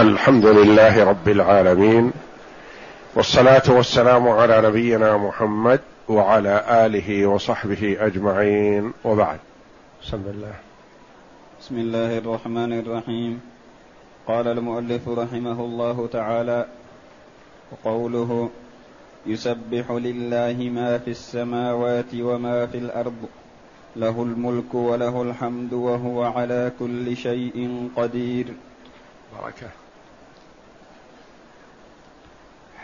الحمد لله رب العالمين والصلاة والسلام على نبينا محمد وعلى آله وصحبه أجمعين وبعد. بسم الله. بسم الله الرحمن الرحيم. قال المؤلف رحمه الله تعالى وقوله يسبح لله ما في السماوات وما في الأرض له الملك وله الحمد وهو على كل شيء قدير. بركة.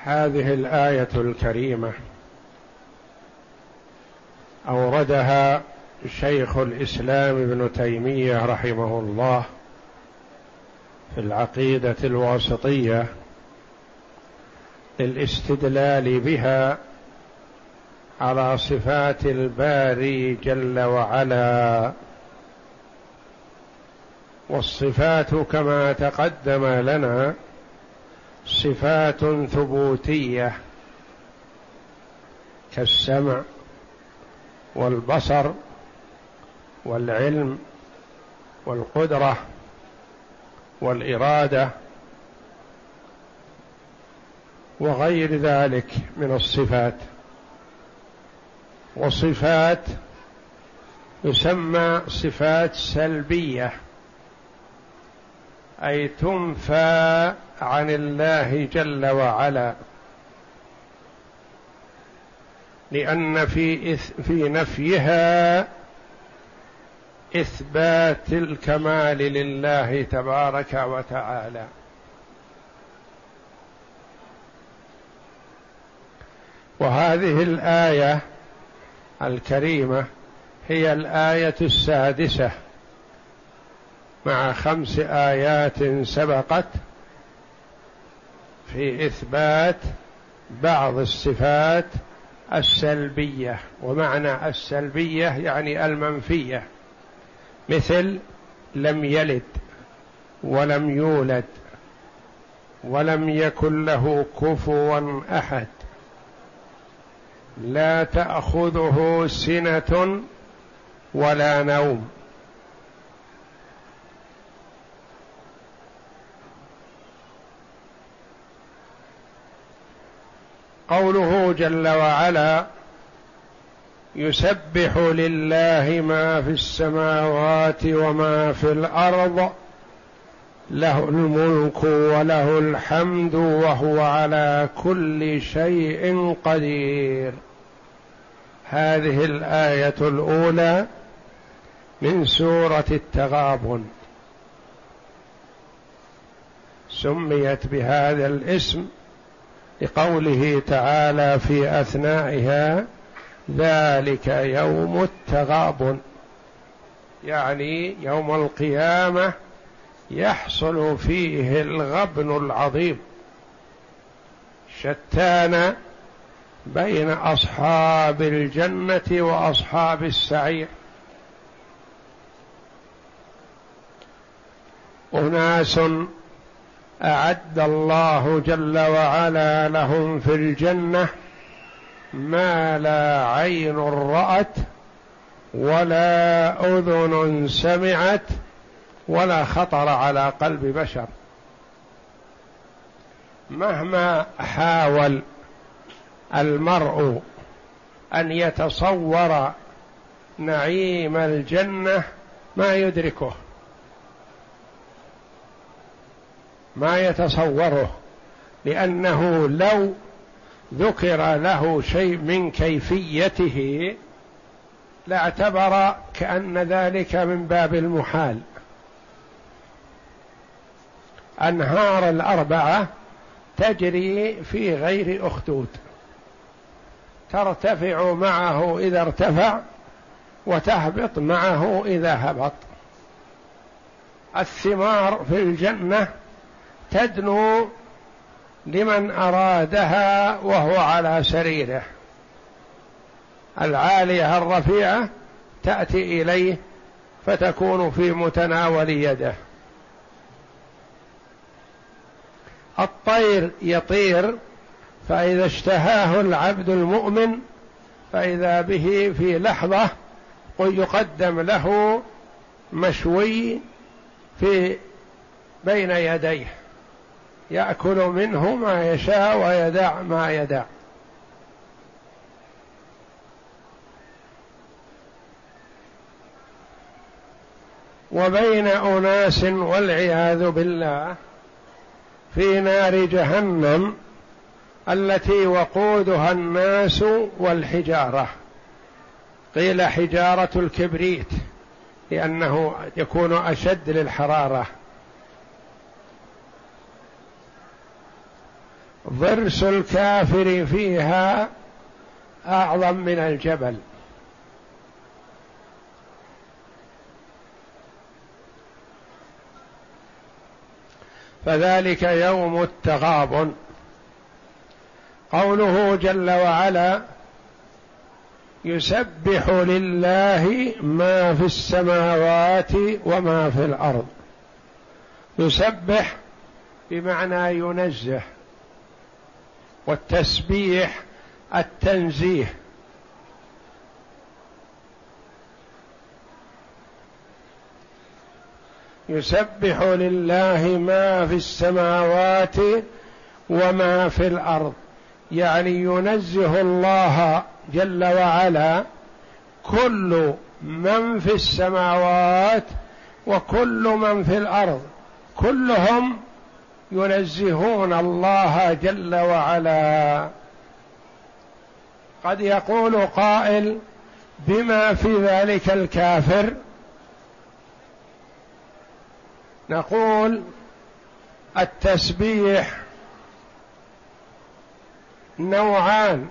هذه الآية الكريمة. أوردها شيخ الإسلام ابن تيمية رحمه الله في العقيدة الواسطية للاستدلال بها على صفات الباري جل وعلا. والصفات كما تقدم لنا صفات ثبوتية كالسمع والبصر والعلم والقدرة والإرادة وغير ذلك من الصفات. وصفات يسمى صفات سلبية أي تنفى عن الله جل وعلا. لأن في في نفيها إثبات الكمال لله تبارك وتعالى. وهذه الآية الكريمة هي الآية السادسة. مع خمس آيات سبقت في إثبات بعض الصفات السلبية ومعنى السلبية يعني المنفية. مثل لم يلد ولم يولد ولم يكن له كفوا أحد. لا تأخذه سنة ولا نوم. قوله جل وعلا يسبح لله ما في السماوات وما في الأرض له الملك وله الحمد وهو على كل شيء قدير. هذه الآية الأولى من سورة التغابن. سميت بهذا الاسم لقوله تعالى في أثنائها ذلك يوم التغابن. يعني يوم القيامة يحصل فيه الغبن العظيم. شتان بين أصحاب الجنة وأصحاب السعير. أناس أعد الله جل وعلا لهم في الجنة ما لا عين رأت ولا أذن سمعت ولا خطر على قلب بشر. مهما حاول المرء أن يتصور نعيم الجنة ما يدركه. ما يتصوره لأنه لو ذكر له شيء من كيفيته لاعتبر كأن ذلك من باب المحال. أنهار الأربعة تجري في غير أخدود ترتفع معه إذا ارتفع وتهبط معه إذا هبط. الثمار في الجنة تدنو لمن أرادها وهو على سريره. العالية الرفيعة تأتي إليه فتكون في متناول يده. الطير يطير فإذا اشتهاه العبد المؤمن فإذا به في لحظة يقدم له مشوي في بين يديه. يأكل منه ما يشاء ويدع ما يدع. وبين أناس والعياذ بالله في نار جهنم التي وقودها الناس والحجارة. قيل حجارة الكبريت لأنه يكون أشد للحرارة. ضرس الكافر فيها أعظم من الجبل. فذلك يوم التغابن. قوله جل وعلا يسبح لله ما في السماوات وما في الأرض. يسبح بمعنى ينزه. والتسبيح التنزيه. يسبح لله ما في السماوات وما في الأرض. يعني ينزه الله جل وعلا كل من في السماوات وكل من في الأرض. كلهم ينزهون الله جل وعلا. قد يقول قائل بما في ذلك الكافر؟ نقول التسبيح نوعان.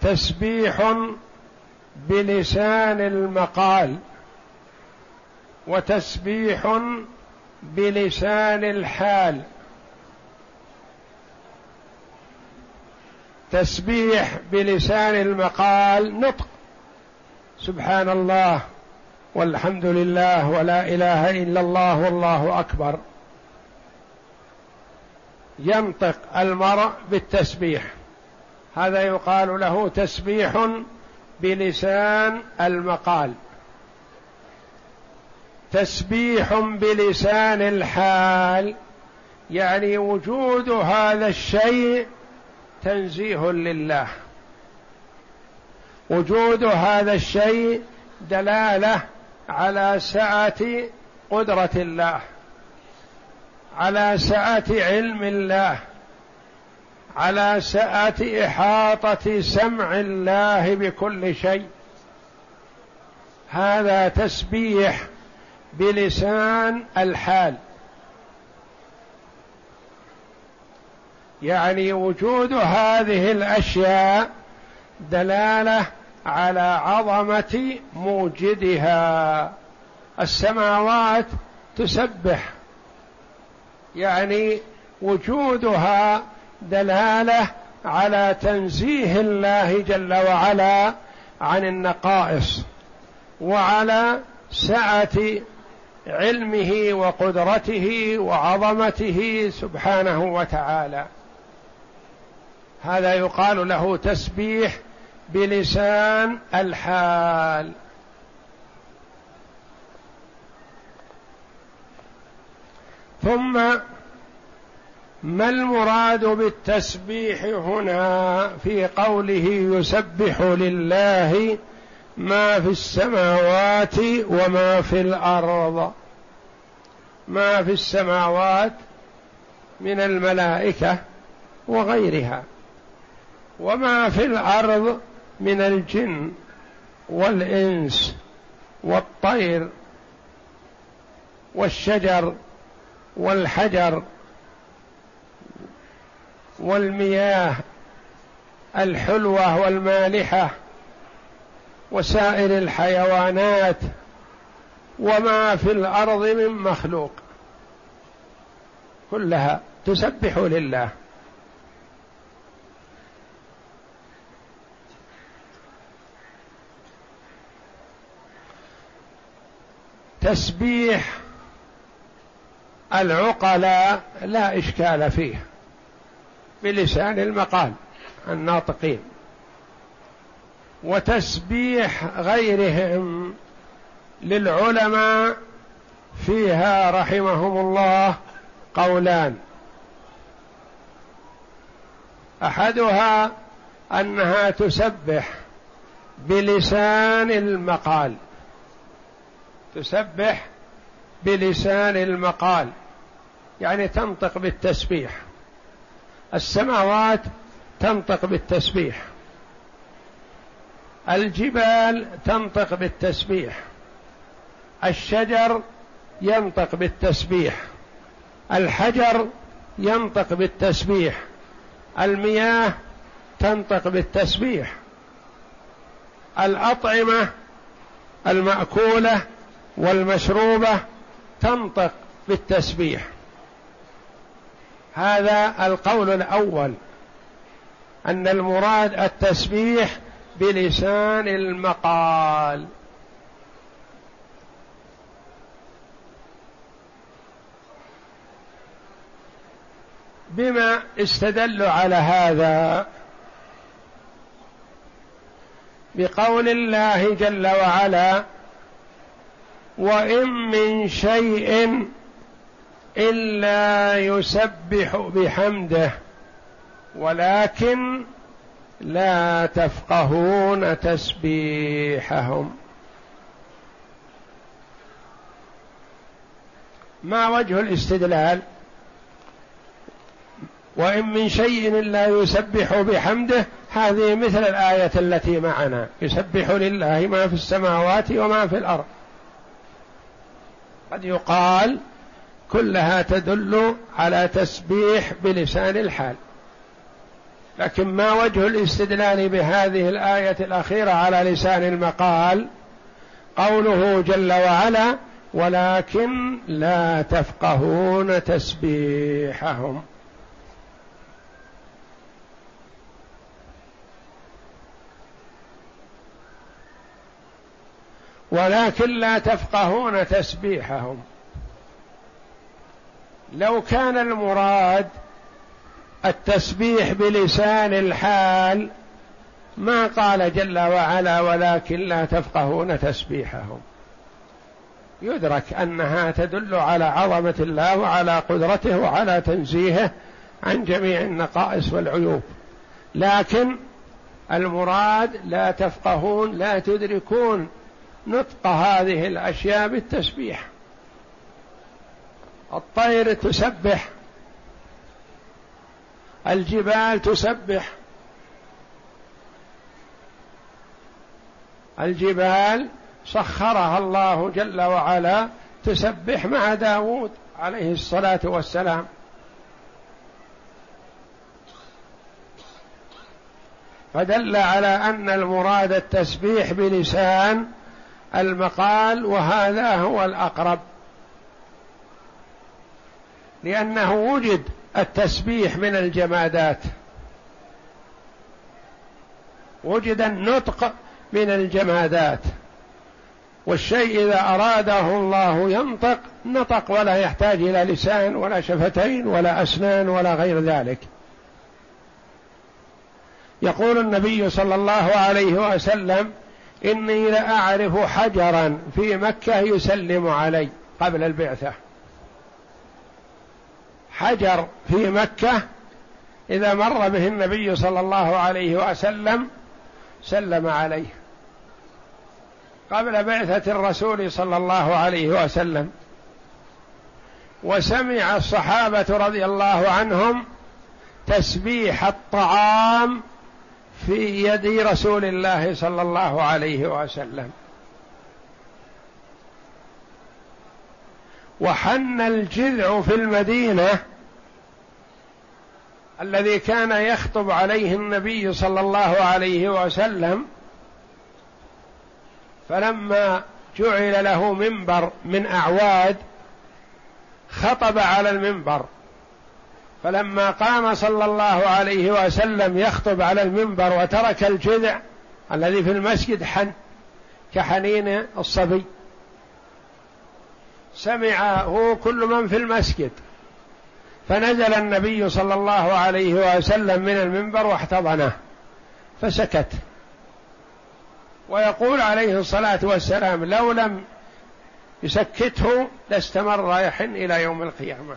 تسبيح بلسان المقال وتسبيح بلسان الحال. تسبيح بلسان المقال نطق. سبحان الله والحمد لله ولا إله إلا الله والله أكبر. ينطق المرء بالتسبيح. هذا يقال له تسبيح بلسان المقال. تسبيح بلسان الحال يعني وجود هذا الشيء تنزيه لله. وجود هذا الشيء دلالة على سعة قدرة الله على سعة علم الله على سعة إحاطة سمع الله بكل شيء. هذا تسبيح بلسان الحال. يعني وجود هذه الأشياء دلالة على عظمة موجدها. السماوات تسبح. يعني وجودها دلالة على تنزيه الله جل وعلا عن النقائص وعلى سعة علمه وقدرته وعظمته سبحانه وتعالى. هذا يقال له تسبيح بلسان الحال. ثم ما المراد بالتسبيح هنا في قوله يسبح لله ما في السماوات وما في الأرض؟ ما في السماوات من الملائكة وغيرها وما في الأرض من الجن والإنس والطير والشجر والحجر والمياه الحلوة والمالحة وسائر الحيوانات وما في الأرض من مخلوق. كلها تسبح لله. تسبيح العقلاء لا إشكال فيه. بلسان المقال الناطقين. وتسبيح غيرهم للعلماء فيها رحمهم الله قولان. أحدها أنها تسبح بلسان المقال. تسبح بلسان المقال يعني تنطق بالتسبيح. السماوات تنطق بالتسبيح. الجبال تنطق بالتسبيح. الشجر ينطق بالتسبيح. الحجر ينطق بالتسبيح. المياه تنطق بالتسبيح. الأطعمة المأكولة والمشروبة تنطق بالتسبيح. هذا القول الأول أن المراد التسبيح بلسان المقال. بما استدلوا على هذا بقول الله جل وعلا وإن من شيء إلا يسبح بحمده ولكن لا تفقهون تسبيحهم. ما وجه الاستدلال؟ وإن من شيء إلا يسبح بحمده هذه مثل الآية التي معنا. يسبح لله ما في السماوات وما في الأرض. قد يقال كلها تدل على تسبيح بلسان الحال. لكن ما وجه الاستدلال بهذه الآية الأخيرة على لسان المقال؟ قوله جل وعلا ولكن لا تفقهون تسبيحهم. ولكن لا تفقهون تسبيحهم. لو كان المراد التسبيح بلسان الحال ما قال جل وعلا ولكن لا تفقهون تسبيحهم. يدرك أنها تدل على عظمة الله وعلى قدرته وعلى تنزيهه عن جميع النقائص والعيوب. لكن المراد لا تفقهون لا تدركون نطق هذه الأشياء بالتسبيح. الطير تسبح. الجبال تسبح. الجبال سخرها الله جل وعلا تسبح مع داود عليه الصلاة والسلام. فدل على أن المراد التسبيح بلسان المقال وهذا هو الأقرب. لأنه وجد التسبيح من الجمادات. وجد النطق من الجمادات. والشيء إذا أراده الله ينطق نطق ولا يحتاج إلى لسان ولا شفتين ولا أسنان ولا غير ذلك. يقول النبي صلى الله عليه وسلم إني لأعرف حجرا في مكة يسلم علي قبل البعثة. حجر في مكة إذا مر به النبي صلى الله عليه وسلم سلم عليه قبل بعثة الرسول صلى الله عليه وسلم. وسمع الصحابة رضي الله عنهم تسبيح الطعام في يد رسول الله صلى الله عليه وسلم. وحن الجذع في المدينة الذي كان يخطب عليه النبي صلى الله عليه وسلم فلما جعل له منبر من أعواد خطب على المنبر. فلما قام صلى الله عليه وسلم يخطب على المنبر وترك الجذع الذي في المسجد حن كحنين الصبي سمعه كل من في المسجد. فنزل النبي صلى الله عليه وسلم من المنبر واحتضنه فسكت. ويقول عليه الصلاة والسلام لو لم يسكته لاستمر يحن إلى يوم القيامة.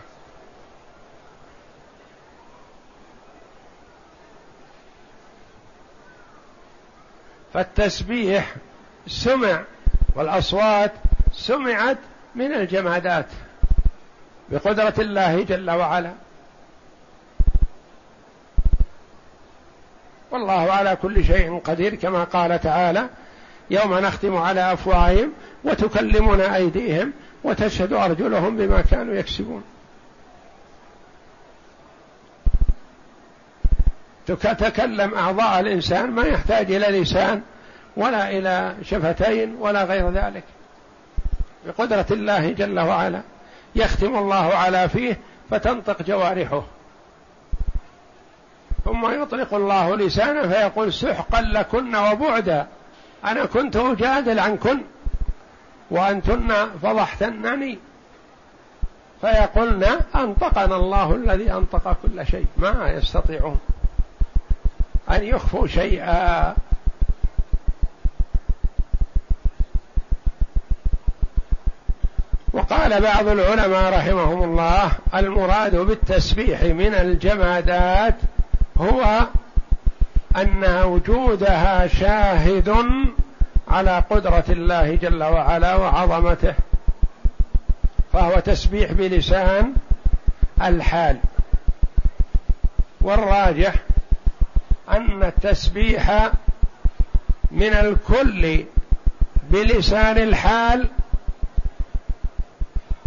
فالتسبيح سمع والأصوات سمعت من الجمادات بقدرة الله جل وعلا. والله على كل شيء قدير كما قال تعالى يوم نختم على أفواههم وتكلمنا أيديهم وتشهد أرجلهم بما كانوا يكسبون. تتكلم أعضاء الإنسان ما يحتاج إلى لسان ولا إلى شفتين ولا غير ذلك. بقدرة الله جل وعلا يختم الله على فيه فتنطق جوارحه. ثم يطلق الله لسانه فيقول سحقا لكن وبعدا. أنا كنت أجادل عنكن وأنتن فضحتنني. فيقولن أنطقنا الله الذي أنطق كل شيء. ما يستطيعون. أن يخفوا شيئا. وقال بعض العلماء رحمهم الله المراد بالتسبيح من الجمادات هو أن وجودها شاهد على قدرة الله جل وعلا وعظمته فهو تسبيح بلسان الحال والراجح أن التسبيح من الكل بلسان الحال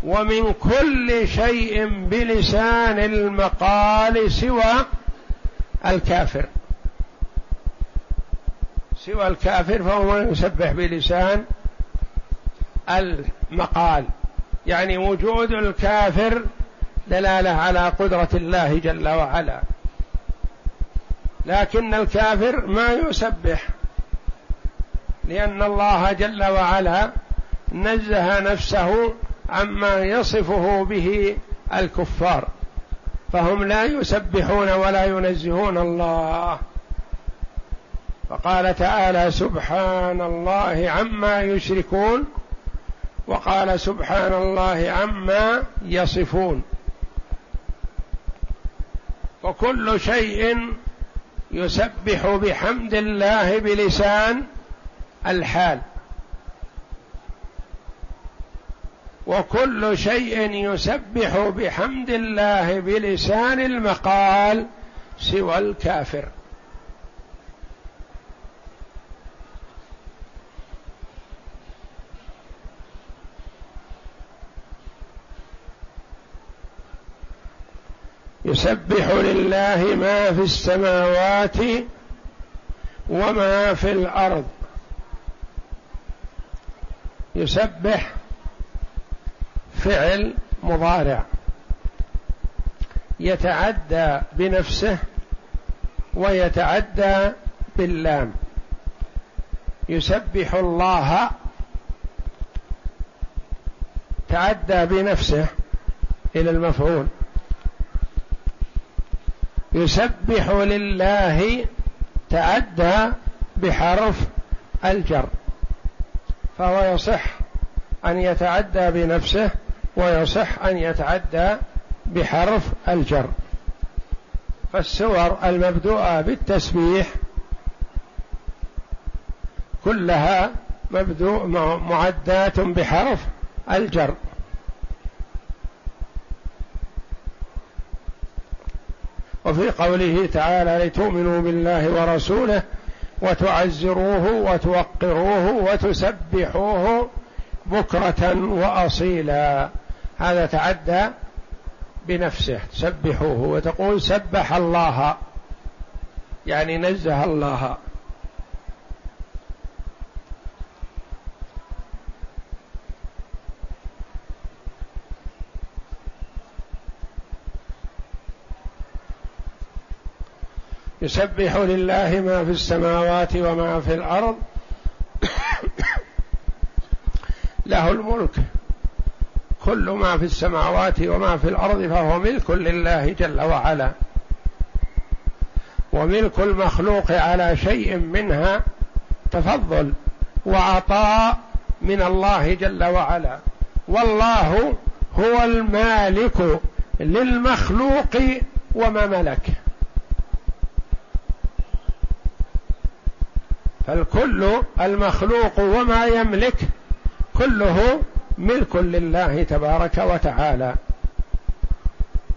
ومن كل شيء بلسان المقال سوى الكافر. سوى الكافر فهو يسبح بلسان المقال. يعني وجود الكافر دلالة على قدرة الله جل وعلا. لكن الكافر ما يسبح لأن الله جل وعلا نزه نفسه عما يصفه به الكفار فهم لا يسبحون ولا ينزهون الله. فقال تعالى سبحان الله عما يشركون وقال سبحان الله عما يصفون. وكل شيء يسبح بحمد الله بلسان الحال. وكل شيء يسبح بحمد الله بلسان المقال سوى الكافر. يسبح لله ما في السماوات وما في الأرض. يسبح فعل مضارع. يتعدى بنفسه ويتعدى باللام. يسبح الله تعدى بنفسه إلى المفعول. يسبح لله تعدى بحرف الجر فهو يصح أن يتعدى بنفسه ويصح أن يتعدى بحرف الجر. فالسور المبدوءة بالتسبيح كلها مبدوء معدات بحرف الجر. وفي قوله تعالى لتؤمنوا بالله ورسوله وتعزروه وتوقروه وتسبحوه بكرة وأصيلا. هذا تعدى بنفسه تسبحوه وتقول سبح الله يعني نزه الله. يسبح لله ما في السماوات وما في الأرض. له الملك. كل ما في السماوات وما في الأرض فهو ملك لله جل وعلا. وملك المخلوق على شيء منها تفضل وعطاء من الله جل وعلا. والله هو المالك للمخلوق وما ملك. فالكل المخلوق وما يملك كله ملك لله تبارك وتعالى.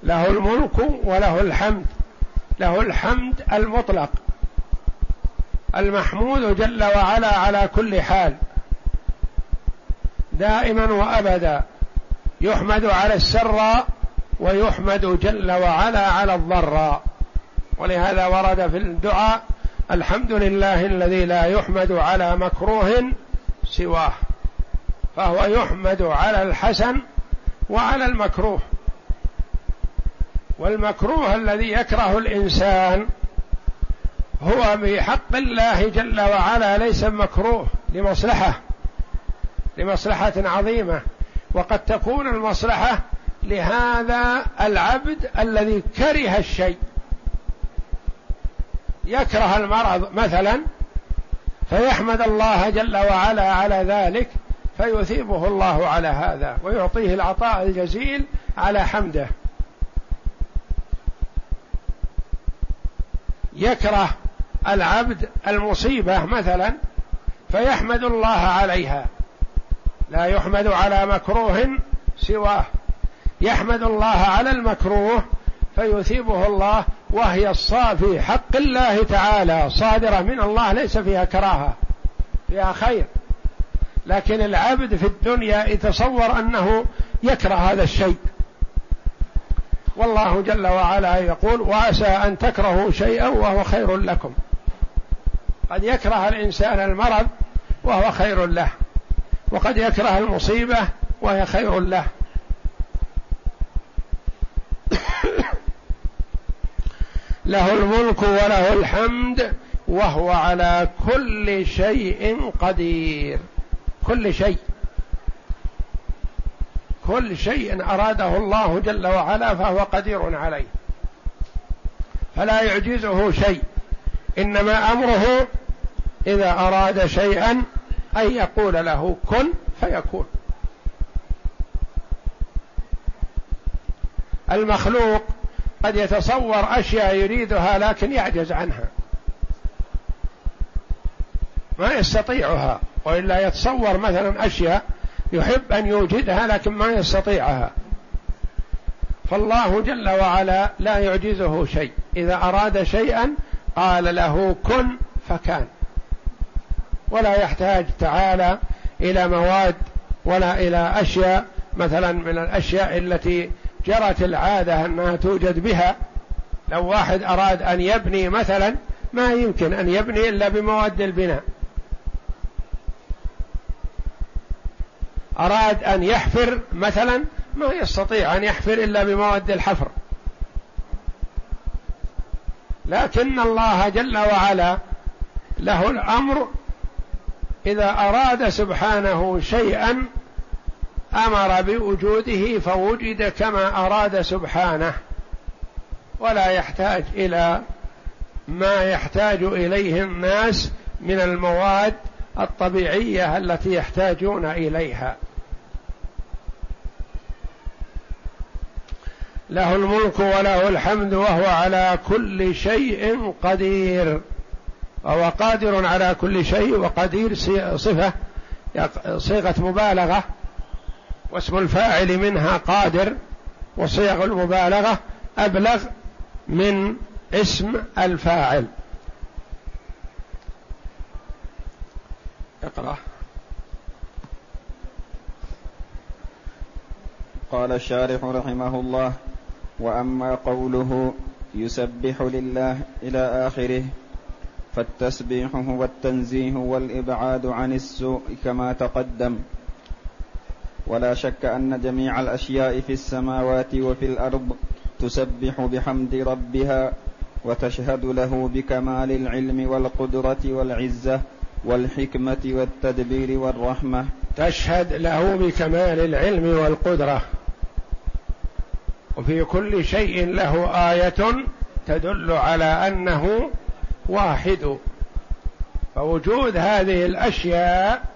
له الملك وله الحمد له الحمد المطلق المحمود جل وعلا على كل حال دائما وأبدا يحمد على السراء ويحمد جل وعلا على الضراء ولهذا ورد في الدعاء الحمد لله الذي لا يحمد على مكروه سواه فهو يحمد على الحسن وعلى المكروه. والمكروه الذي يكره الإنسان هو بحق الله جل وعلا ليس مكروه لمصلحة لمصلحة عظيمة. وقد تكون المصلحة لهذا العبد الذي كره الشيء. يكره المرض مثلا فيحمد الله جل وعلا على ذلك فيثيبه الله على هذا ويعطيه العطاء الجزيل على حمده. يكره العبد المصيبة مثلا فيحمد الله عليها. لا يحمد على مكروه سواه. يحمد الله على المكروه فيثيبه الله وهي الصافي حق الله تعالى. صادرة من الله ليس فيها كراهة فيها خير. لكن العبد في الدنيا يتصور أنه يكره هذا الشيء. والله جل وعلا يقول وعسى أن تكرهوا شيئا وهو خير لكم. قد يكره الإنسان المرض وهو خير له وقد يكره المصيبة وهي خير له. له الملك وله الحمد وهو على كل شيء قدير. كل شيء. كل شيء أراده الله جل وعلا فهو قدير عليه. فلا يعجزه شيء. إنما أمره إذا أراد شيئا أن يقول له كن فيكون. المخلوق قد يتصور أشياء يريدها لكن يعجز عنها. ما يستطيعها وإلا يتصور مثلا أشياء يحب أن يوجدها لكن ما يستطيعها. فالله جل وعلا لا يعجزه شيء. إذا أراد شيئا قال له كن فكان. ولا يحتاج تعالى إلى مواد ولا إلى أشياء مثلا من الأشياء التي جرت العادة انها توجد بها. لو واحد أراد أن يبني مثلا ما يمكن أن يبني إلا بمواد البناء. أراد أن يحفر مثلا ما يستطيع أن يحفر إلا بمواد الحفر. لكن الله جل وعلا له الأمر إذا أراد سبحانه شيئا أمر بوجوده فوجد كما أراد سبحانه ولا يحتاج إلى ما يحتاج إليه الناس من المواد الطبيعية التي يحتاجون إليها. له الملك وله الحمد وهو على كل شيء قدير وهو قادر على كل شيء وقدير صفة صيغة مبالغة. واسم الفاعل منها قادر وصيغ المبالغة أبلغ من اسم الفاعل. اقرأ. قال الشارح رحمه الله وأما قوله يسبح لله إلى آخره فالتسبيح هو التنزيه والإبعاد عن السوء كما تقدم. ولا شك أن جميع الأشياء في السماوات وفي الأرض تسبح بحمد ربها وتشهد له بكمال العلم والقدرة والعزة والحكمة والتدبير والرحمة. تشهد له بكمال العلم والقدرة. وفي كل شيء له آية تدل على أنه واحد. فوجود هذه الأشياء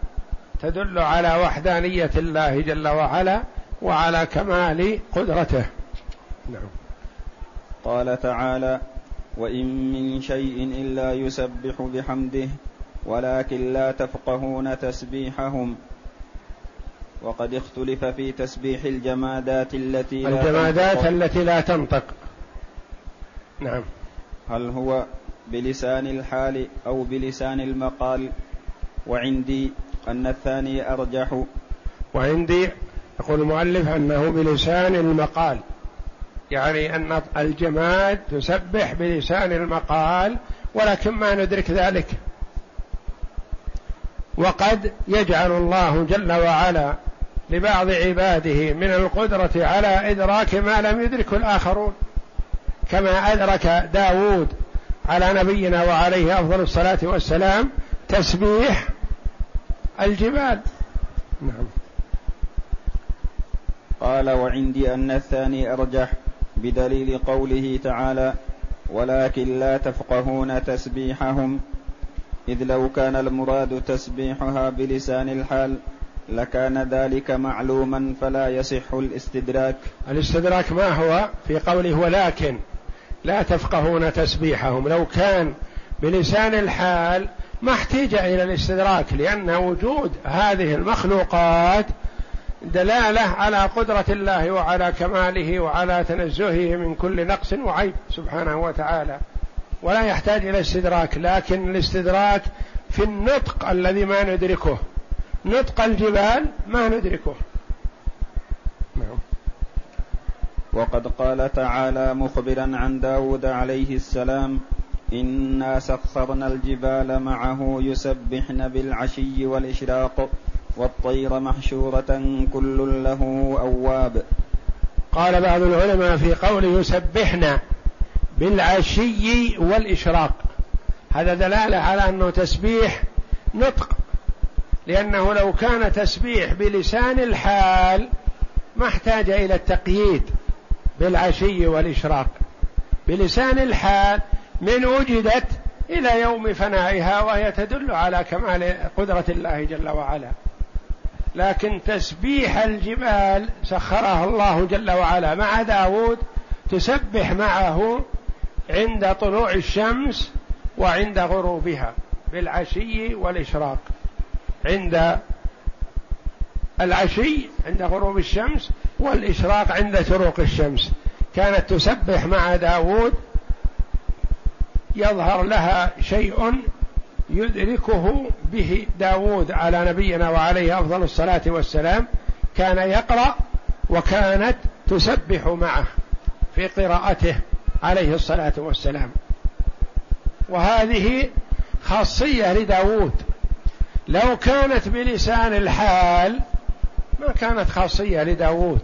تدل على وحدانية الله جل وعلا وعلى كمال قدرته. نعم. قال تعالى وإن من شيء إلا يسبح بحمده ولكن لا تفقهون تسبيحهم. وقد اختلف في تسبيح الجمادات التي لا الجمادات تنطق. التي لا تنطق. نعم. هل هو بلسان الحال أو بلسان المقال؟ وعندي أن الثاني أرجح. وعندي يقول المؤلف أنه بلسان المقال. يعني أن الجماد تسبح بلسان المقال ولكن ما ندرك ذلك. وقد يجعل الله جل وعلا لبعض عباده من القدرة على إدراك ما لم يدركه الآخرون. كما أدرك داود على نبينا وعليه أفضل الصلاة والسلام تسبيح الجبال. نعم. قال وعندي أن الثاني أرجح بدليل قوله تعالى ولكن لا تفقهون تسبيحهم. إذ لو كان المراد تسبيحها بلسان الحال لكان ذلك معلوما فلا يصح الاستدراك. الاستدراك ما هو؟ في قوله ولكن لا تفقهون تسبيحهم. لو كان بلسان الحال ما احتاج إلى الاستدراك لأن وجود هذه المخلوقات دلالة على قدرة الله وعلى كماله وعلى تنزهه من كل نقص وعيب سبحانه وتعالى. ولا يحتاج إلى استدراك لكن الاستدراك في النطق الذي ما ندركه. نطق الجبال ما ندركه. نعم. وقد قال تعالى مخبرا عن داود عليه السلام إنا سخرنا الجبال معه يسبحن بالعشي والإشراق والطير محشورة كل له أواب. قال بعض العلماء في قوله يسبحن بالعشي والإشراق. هذا دلالة على أنه تسبيح نطق لأنه لو كان تسبيح بلسان الحال ما احتاج إلى التقييد بالعشي والإشراق. بلسان الحال من وجدت إلى يوم فنائها وهي تدل على كمال قدرة الله جل وعلا. لكن تسبيح الجبال سخرها الله جل وعلا. مع داود تسبح معه عند طلوع الشمس وعند غروبها بالعشي والإشراق. عند العشي عند غروب الشمس والإشراق عند شروق الشمس. كانت تسبح مع داود يظهر لها شيء يدركه به داود على نبينا وعليه أفضل الصلاة والسلام كان يقرأ وكانت تسبح معه في قراءته عليه الصلاة والسلام. وهذه خاصية لداود لو كانت بلسان الحال ما كانت خاصية لداود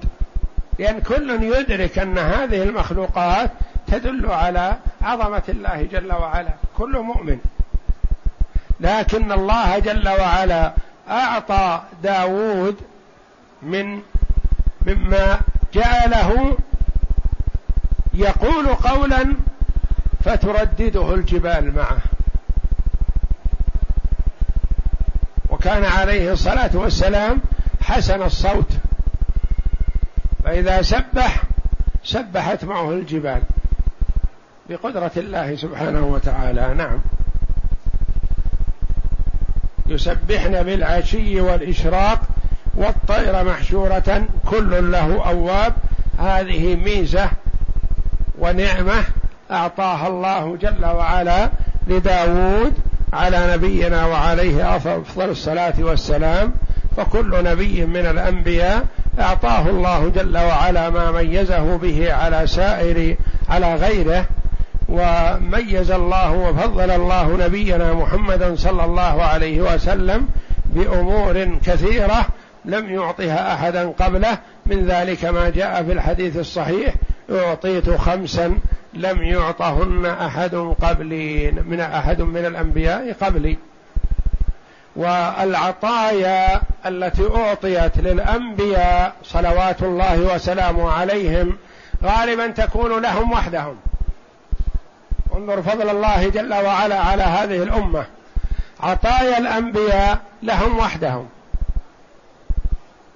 لأن كل يدرك أن هذه المخلوقات تدل على عظمة الله جل وعلا كل مؤمن. لكن الله جل وعلا أعطى داود من مما جعله يقول قولا فتردده الجبال معه. وكان عليه الصلاة والسلام حسن الصوت فإذا سبح سبحت معه الجبال. بقدرة الله سبحانه وتعالى نعم. يسبحن بالعشي والإشراق والطير محشورة كل له أواب. هذه ميزة ونعمة أعطاها الله جل وعلا لداود على نبينا وعليه أفضل الصلاة والسلام. فكل نبي من الأنبياء أعطاه الله جل وعلا ما ميزه به على سائر على غيره. وميز الله وفضل الله نبينا محمدا صلى الله عليه وسلم بأمور كثيرة لم يعطها أحدا قبله. من ذلك ما جاء في الحديث الصحيح أعطيت خمسا لم يعطهن أحد قبلي من أحد من الأنبياء قبلي. والعطايا التي أعطيت للأنبياء صلوات الله وسلامه عليهم غالبا تكون لهم وحدهم. انظر فضل الله جل وعلا على هذه الأمة. عطايا الأنبياء لهم وحدهم.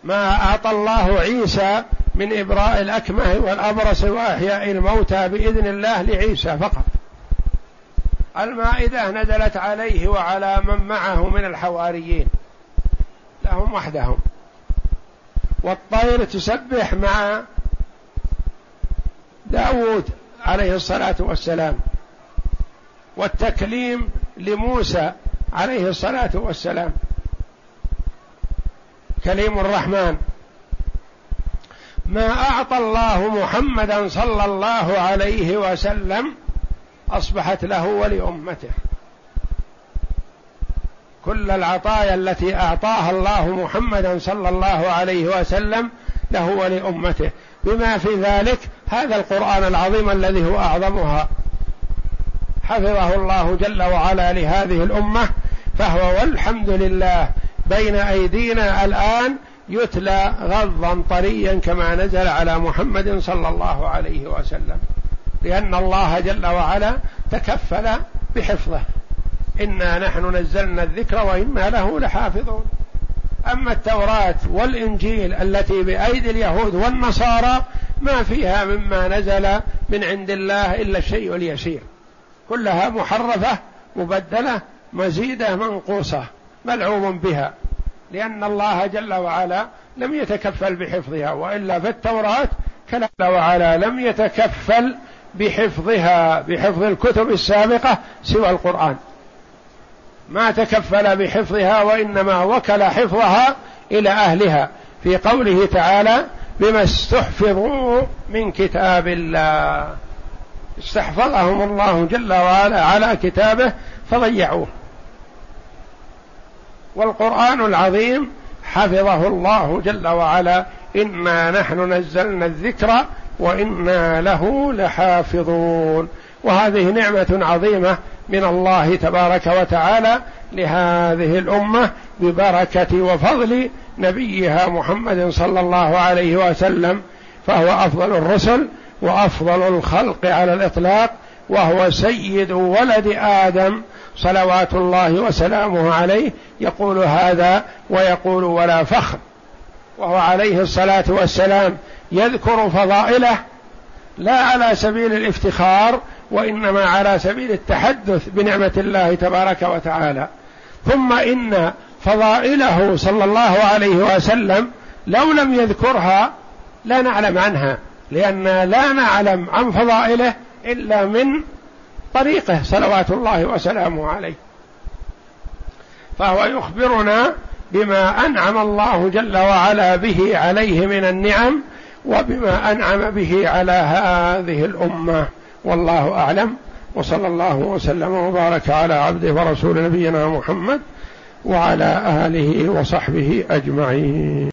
ما أعطى الله عيسى من إبراء الأكمه والأبرص وإحياء الموتى بإذن الله لعيسى فقط. المائدة نزلت عليه وعلى من معه من الحواريين. لهم وحدهم. والطير تسبح مع داود عليه الصلاة والسلام. والتكليم لموسى عليه الصلاة والسلام. كليم الرحمن. ما أعطى الله محمدا صلى الله عليه وسلم أصبحت له ولأمته. كل العطايا التي أعطاها الله محمدا صلى الله عليه وسلم له ولأمته. بما في ذلك هذا القرآن العظيم الذي هو أعظمها. حفظه الله جل وعلا لهذه الأمة فهو والحمد لله بين أيدينا الآن يتلى غضا طريا كما نزل على محمد صلى الله عليه وسلم. لأن الله جل وعلا تكفل بحفظه. إنا نحن نزلنا الذكر وإنا له لحافظون. أما التوراة والإنجيل التي بأيدي اليهود والنصارى ما فيها مما نزل من عند الله إلا الشيء اليسير. كلها محرفة مبدلة مزيدة منقوصة ملعوم بها. لأن الله جل وعلا لم يتكفل بحفظها وإلا في التوراة كلا وعلا لم يتكفل بحفظها بحفظ الكتب السابقة سوى القرآن. ما تكفل بحفظها وإنما وكل حفظها إلى أهلها. في قوله تعالى بما استحفظوا من كتاب الله. استحفظهم الله جل وعلا على كتابه فضيعوه. والقرآن العظيم حفظه الله جل وعلا إنا نحن نزلنا الذكر وإنا له لحافظون. وهذه نعمة عظيمة من الله تبارك وتعالى لهذه الأمة ببركة وفضل نبيها محمد صلى الله عليه وسلم. فهو أفضل الرسل وأفضل الخلق على الإطلاق وهو سيد ولد آدم صلوات الله وسلامه عليه يقول هذا ويقول ولا فخر. وهو عليه الصلاة والسلام يذكر فضائله لا على سبيل الافتخار وإنما على سبيل التحدث بنعمة الله تبارك وتعالى. ثم إن فضائله صلى الله عليه وسلم لو لم يذكرها لا نعلم عنها لأن لا نعلم عن فضائله إلا من طريقه صلوات الله وسلامه عليه. فهو يخبرنا بما أنعم الله جل وعلا به عليه من النعم وبما أنعم به على هذه الأمة. والله أعلم. وصلى الله وسلم وبارك على عبده ورسول نبينا محمد وعلى آله وصحبه أجمعين.